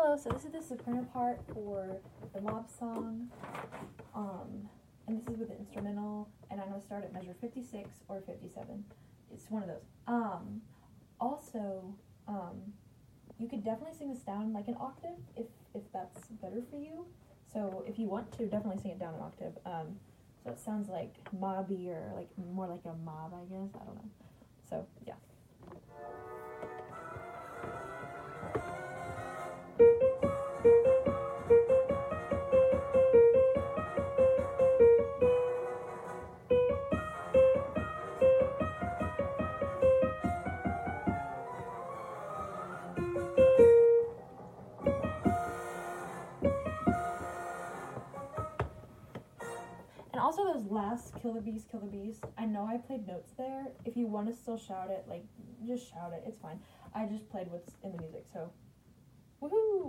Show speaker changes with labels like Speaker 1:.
Speaker 1: Hello, so this is the soprano part for the mob song. Um, and this is with the instrumental, and I'm gonna start at measure 56 or 57. It's one of those. Um, also, um, you could definitely sing this down like an octave if if that's better for you. So if you want to, definitely sing it down an octave. Um, so it sounds like mobby or like more like a mob, I guess. I don't know. And also those last Kill the Beast, Kill the Beast. I know I played notes there. If you want to still shout it, like just shout it. It's fine. I just played what's in the music, so woohoo!